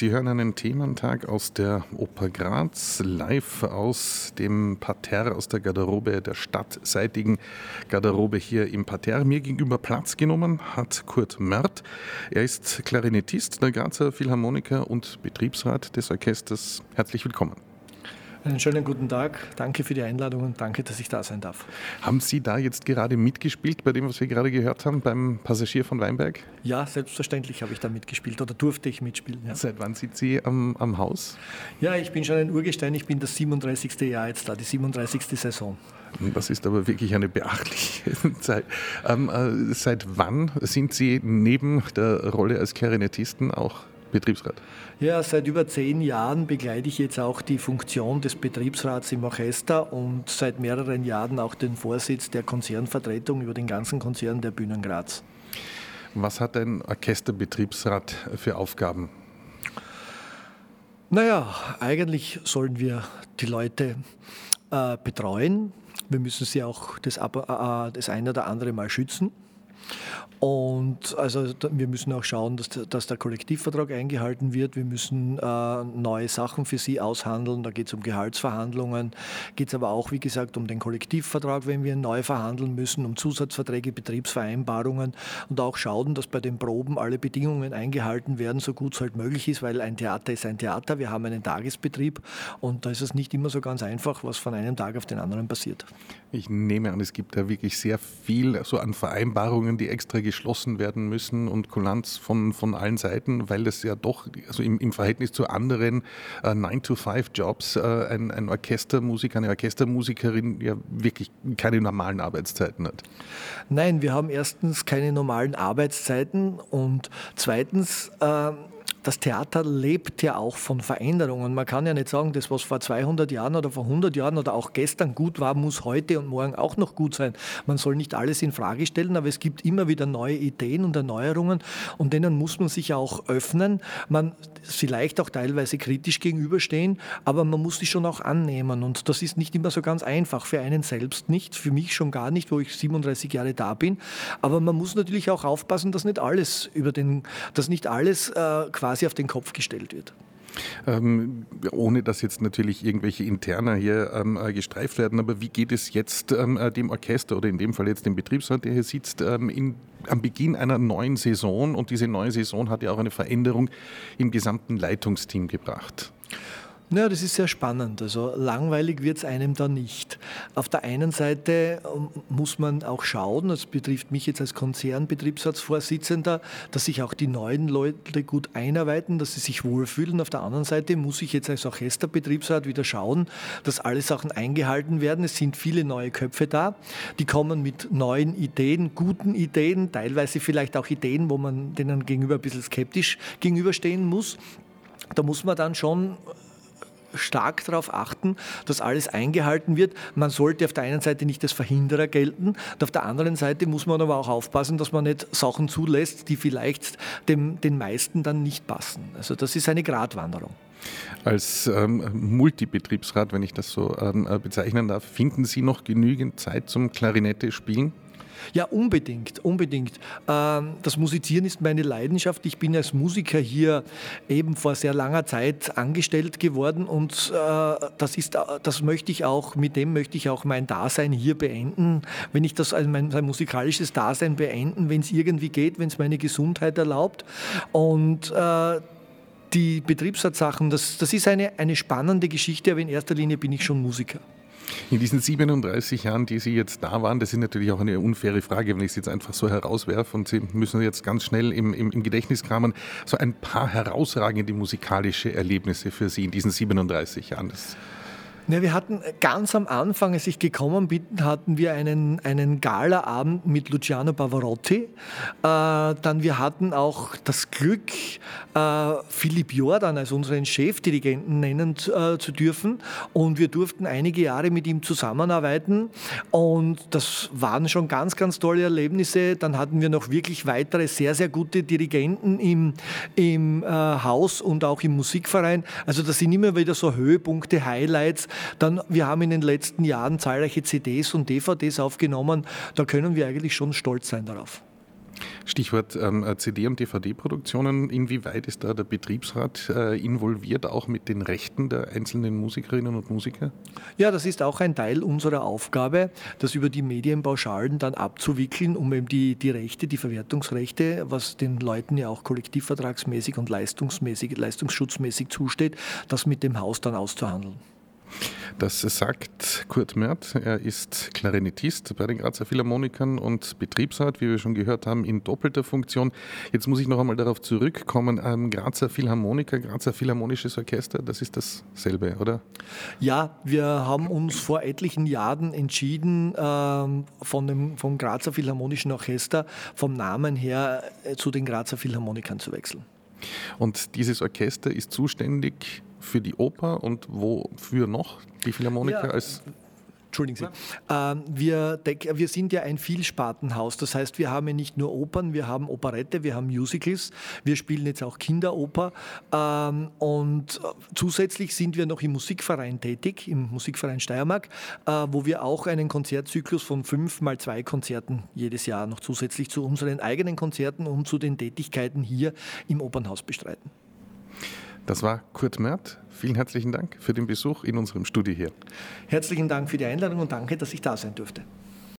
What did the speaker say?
Sie hören einen Thementag aus der Oper Graz, live aus dem Parterre, aus der Garderobe, der stadtseitigen Garderobe hier im Parterre. Mir gegenüber Platz genommen hat Kurt Merth. Er ist Klarinettist der Grazer Philharmoniker und Betriebsrat des Orchesters. Herzlich willkommen. Einen schönen guten Tag. Danke für die Einladung und danke, dass ich da sein darf. Haben Sie da jetzt gerade mitgespielt bei dem, was wir gerade gehört haben, beim Passagier von Weinberg? Ja, selbstverständlich habe ich da mitgespielt oder durfte ich mitspielen. Ja. Seit wann sind Sie am, am Haus? Ja, ich bin schon ein Urgestein. Ich bin das 37. Jahr jetzt da, die 37. Saison. Das ist aber wirklich eine beachtliche Zeit. Ähm, äh, seit wann sind Sie neben der Rolle als Klarinettisten auch Betriebsrat? Ja, seit über zehn Jahren begleite ich jetzt auch die Funktion des Betriebsrats im Orchester und seit mehreren Jahren auch den Vorsitz der Konzernvertretung über den ganzen Konzern der Bühnen Graz. Was hat ein Orchesterbetriebsrat für Aufgaben? Naja, eigentlich sollen wir die Leute äh, betreuen. Wir müssen sie auch das, äh, äh, das eine oder andere Mal schützen. Und also wir müssen auch schauen, dass, dass der Kollektivvertrag eingehalten wird. Wir müssen äh, neue Sachen für sie aushandeln. Da geht es um Gehaltsverhandlungen, geht es aber auch, wie gesagt, um den Kollektivvertrag, wenn wir neu verhandeln müssen, um Zusatzverträge, Betriebsvereinbarungen und auch schauen, dass bei den Proben alle Bedingungen eingehalten werden, so gut es halt möglich ist, weil ein Theater ist ein Theater. Wir haben einen Tagesbetrieb und da ist es nicht immer so ganz einfach, was von einem Tag auf den anderen passiert. Ich nehme an, es gibt da wirklich sehr viel so an Vereinbarungen, die extra geschlossen werden müssen und Kulanz von, von allen Seiten, weil das ja doch also im, im Verhältnis zu anderen äh, 9-to-5-Jobs äh, ein, ein Orchestermusiker, eine Orchestermusikerin ja wirklich keine normalen Arbeitszeiten hat. Nein, wir haben erstens keine normalen Arbeitszeiten und zweitens äh, das Theater lebt ja auch von Veränderungen. Man kann ja nicht sagen, das, was vor 200 Jahren oder vor 100 Jahren oder auch gestern gut war, muss heute und morgen auch noch gut sein. Man soll nicht alles in Frage stellen, aber es gibt immer wieder neue Ideen und Erneuerungen und denen muss man sich auch öffnen. Man vielleicht auch teilweise kritisch gegenüberstehen, aber man muss sie schon auch annehmen und das ist nicht immer so ganz einfach für einen selbst nicht, für mich schon gar nicht, wo ich 37 Jahre da bin. Aber man muss natürlich auch aufpassen, dass nicht alles über den, dass nicht alles äh, quasi quasi auf den Kopf gestellt wird. Ähm, ohne dass jetzt natürlich irgendwelche Interner hier ähm, äh, gestreift werden, aber wie geht es jetzt ähm, äh, dem Orchester oder in dem Fall jetzt dem Betriebsrat, der hier sitzt, ähm, in, am Beginn einer neuen Saison und diese neue Saison hat ja auch eine Veränderung im gesamten Leitungsteam gebracht? Ja, das ist sehr spannend. Also langweilig wird es einem da nicht. Auf der einen Seite ähm, muss man auch schauen, das betrifft mich jetzt als Konzernbetriebsratsvorsitzender, dass sich auch die neuen Leute gut einarbeiten, dass sie sich wohlfühlen. Auf der anderen Seite muss ich jetzt als Orchesterbetriebsrat wieder schauen, dass alle Sachen eingehalten werden. Es sind viele neue Köpfe da, die kommen mit neuen Ideen, guten Ideen, teilweise vielleicht auch Ideen, wo man denen gegenüber ein bisschen skeptisch gegenüberstehen muss. Da muss man dann schon stark darauf achten, dass alles eingehalten wird. Man sollte auf der einen Seite nicht als Verhinderer gelten, und auf der anderen Seite muss man aber auch aufpassen, dass man nicht Sachen zulässt, die vielleicht dem, den meisten dann nicht passen. Also das ist eine Gratwanderung. Als ähm, Multibetriebsrat, wenn ich das so ähm, äh, bezeichnen darf, finden Sie noch genügend Zeit zum Klarinette spielen? Ja, unbedingt, unbedingt. Ähm, das Musizieren ist meine Leidenschaft. Ich bin als Musiker hier eben vor sehr langer Zeit angestellt geworden und äh, das ist, das möchte ich auch, mit dem möchte ich auch mein Dasein hier beenden. Wenn ich das, also mein, mein musikalisches Dasein beenden, wenn es irgendwie geht, wenn es meine Gesundheit erlaubt und äh, die Betriebsratsachen, das, das ist eine, eine spannende Geschichte, aber in erster Linie bin ich schon Musiker. In diesen 37 Jahren, die Sie jetzt da waren, das ist natürlich auch eine unfaire Frage, wenn ich es jetzt einfach so herauswerfe und Sie müssen jetzt ganz schnell im, im, im Gedächtnis kramen, so ein paar herausragende musikalische Erlebnisse für Sie in diesen 37 Jahren. Das ja, wir hatten ganz am Anfang, als ich gekommen bin, hatten wir einen, einen Galaabend mit Luciano Pavarotti. Äh, dann wir hatten auch das Glück, äh, Philipp Jordan als unseren Chefdirigenten nennen äh, zu dürfen. Und wir durften einige Jahre mit ihm zusammenarbeiten. Und das waren schon ganz, ganz tolle Erlebnisse. Dann hatten wir noch wirklich weitere sehr, sehr gute Dirigenten im, im äh, Haus und auch im Musikverein. Also das sind immer wieder so Höhepunkte, Highlights, dann, wir haben in den letzten Jahren zahlreiche CDs und DVDs aufgenommen. Da können wir eigentlich schon stolz sein darauf. Stichwort ähm, CD- und DVD-Produktionen. Inwieweit ist da der Betriebsrat äh, involviert, auch mit den Rechten der einzelnen Musikerinnen und Musiker? Ja, das ist auch ein Teil unserer Aufgabe, das über die Medienpauschalen dann abzuwickeln, um eben die, die Rechte, die Verwertungsrechte, was den Leuten ja auch kollektivvertragsmäßig und leistungsmäßig, leistungsschutzmäßig zusteht, das mit dem Haus dann auszuhandeln. Das sagt Kurt Mert. Er ist Klarinettist bei den Grazer Philharmonikern und Betriebsrat, wie wir schon gehört haben, in doppelter Funktion. Jetzt muss ich noch einmal darauf zurückkommen. Ähm, Grazer Philharmoniker, Grazer Philharmonisches Orchester, das ist dasselbe, oder? Ja, wir haben uns vor etlichen Jahren entschieden, ähm, von dem, vom Grazer Philharmonischen Orchester vom Namen her äh, zu den Grazer Philharmonikern zu wechseln. Und dieses Orchester ist zuständig für die Oper und wofür noch die Philharmoniker ja. als Entschuldigen Sie. Ähm, wir, wir, sind ja ein Vielspartenhaus. Das heißt, wir haben ja nicht nur Opern, wir haben Operette, wir haben Musicals, wir spielen jetzt auch Kinderoper. Ähm, und zusätzlich sind wir noch im Musikverein tätig, im Musikverein Steiermark, äh, wo wir auch einen Konzertzyklus von fünf mal zwei Konzerten jedes Jahr noch zusätzlich zu unseren eigenen Konzerten und zu den Tätigkeiten hier im Opernhaus bestreiten. Das war Kurt Mert. Vielen herzlichen Dank für den Besuch in unserem Studio hier. Herzlichen Dank für die Einladung und danke, dass ich da sein durfte.